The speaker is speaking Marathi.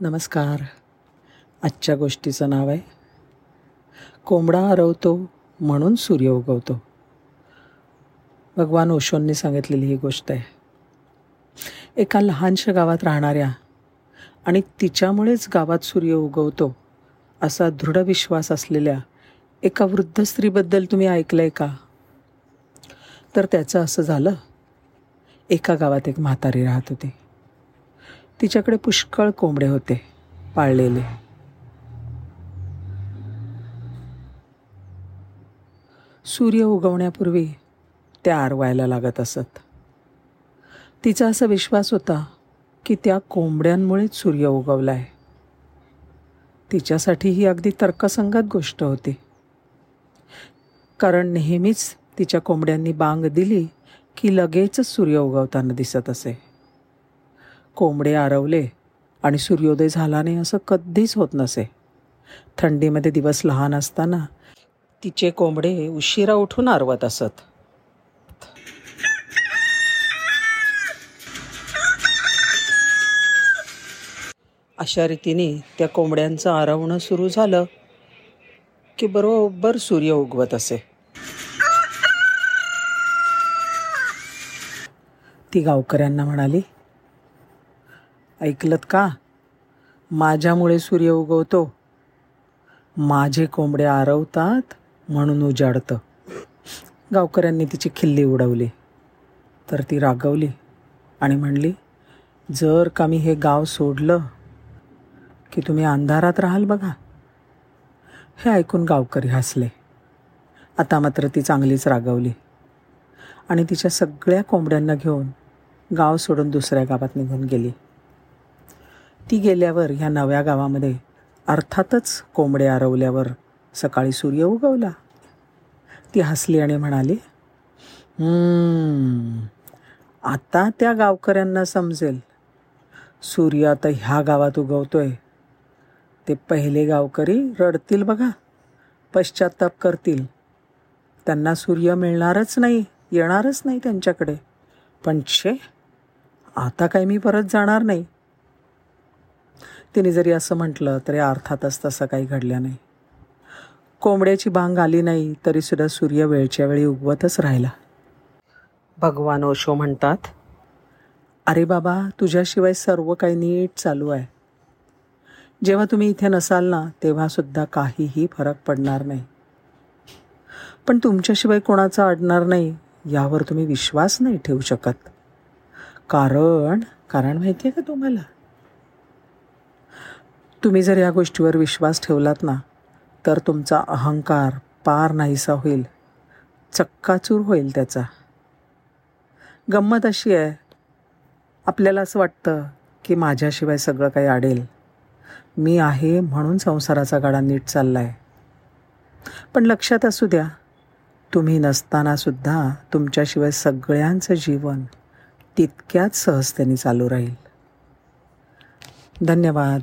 नमस्कार. आजच्या गोष्टीचं नाव आहे कोंबडा हरवतो म्हणून सूर्य उगवतो. भगवान ओशोंनी सांगितलेली ही गोष्ट आहे. एका लहानशा गावात राहणाऱ्या आणि तिच्यामुळेच गावात सूर्य उगवतो असा दृढ विश्वास असलेल्या एका वृद्ध स्त्रीबद्दल तुम्ही ऐकलं आहे का? तर त्याचं असं झालं एका गावात एक म्हातारी राहत होती. तिच्याकडे पुष्कळ कोंबडे होते पाळलेले. सूर्य उगवण्यापूर्वी त्या आरवायला लागत असत. तिचा असा विश्वास होता की त्या कोंबड्यांमुळेच सूर्य उगवलाय. तिच्यासाठी ही अगदी तर्कसंगत गोष्ट होती. कारण नेहमीच तिच्या कोंबड्यांनी बांग दिली की लगेचच सूर्य उगवताना दिसत असे. कोंबडे आरवले आणि सूर्योदय झाला नाही असं कधीच होत नसे. थंडीमध्ये दिवस लहान असताना तिचे कोंबडे उशिरा उठून आरवत असत. अशा रीतीने त्या कोंबड्यांचं आरवणं सुरू झालं की बरोबर सूर्य उगवत असे. ती गावकऱ्यांना म्हणाली ऐकलत का? माझ्यामुळे सूर्य उगवतो. माझे कोंबडे आरवतात म्हणून उजाडतं. गावकऱ्यांनी तिची खिल्ली उडवली. तर ती रागवली आणि म्हणली जर का मी हे गाव सोडलं की तुम्ही अंधारात राहाल बघा. हे ऐकून गावकरी हसले. आता मात्र ती चांगलीच रागवली आणि तिच्या सगळ्या कोंबड्यांना घेऊन गाव सोडून दुसऱ्या गावात निघून गेली. ती गेल्यावर ह्या नव्या गावामध्ये अर्थातच कोंबडे आरवल्यावर सकाळी सूर्य उगवला. ती हसली आणि म्हणाली आता त्या गावकऱ्यांना समजेल. सूर्य आता ह्या गावात उगवतोय. ते पहिले गावकरी रडतील बघा पश्चाताप करतील. त्यांना सूर्य मिळणारच नाही येणारच नाही त्यांच्याकडे. पण छे आता काही मी परत जाणार नाही. तिने जरी असं म्हटलं तरी अर्थातच तसं काही घडलं नाही. कोंबड्याची बांग आली नाही तरीसुद्धा सूर्य वेळच्या वेळी उगवतच राहिला. भगवान ओशो म्हणतात अरे बाबा तुझ्याशिवाय सर्व काही नीट चालू आहे. जेव्हा तुम्ही इथे नसाल ना तेव्हासुद्धा काहीही फरक पडणार नाही. पण तुमच्याशिवाय कोणाचा अडणार नाही यावर तुम्ही विश्वास नाही ठेवू शकत. कारण कारण माहिती आहे का तुम्हाला? तुम्ही जर या गोष्टीवर विश्वास ठेवलात ना तर तुमचा अहंकार पार नाहीसा होईल. चक्काचूर होईल त्याचा. गंमत अशी आहे आपल्याला असं वाटतं की माझ्याशिवाय सगळं काही आडेल. मी आहे म्हणून संसाराचा गाडा नीट चालला आहे पण लक्षात असू द्या तुम्ही नसतानासुद्धा तुमच्याशिवाय सगळ्यांचं जीवन तितक्याच सहजतेने चालू राहील. धन्यवाद.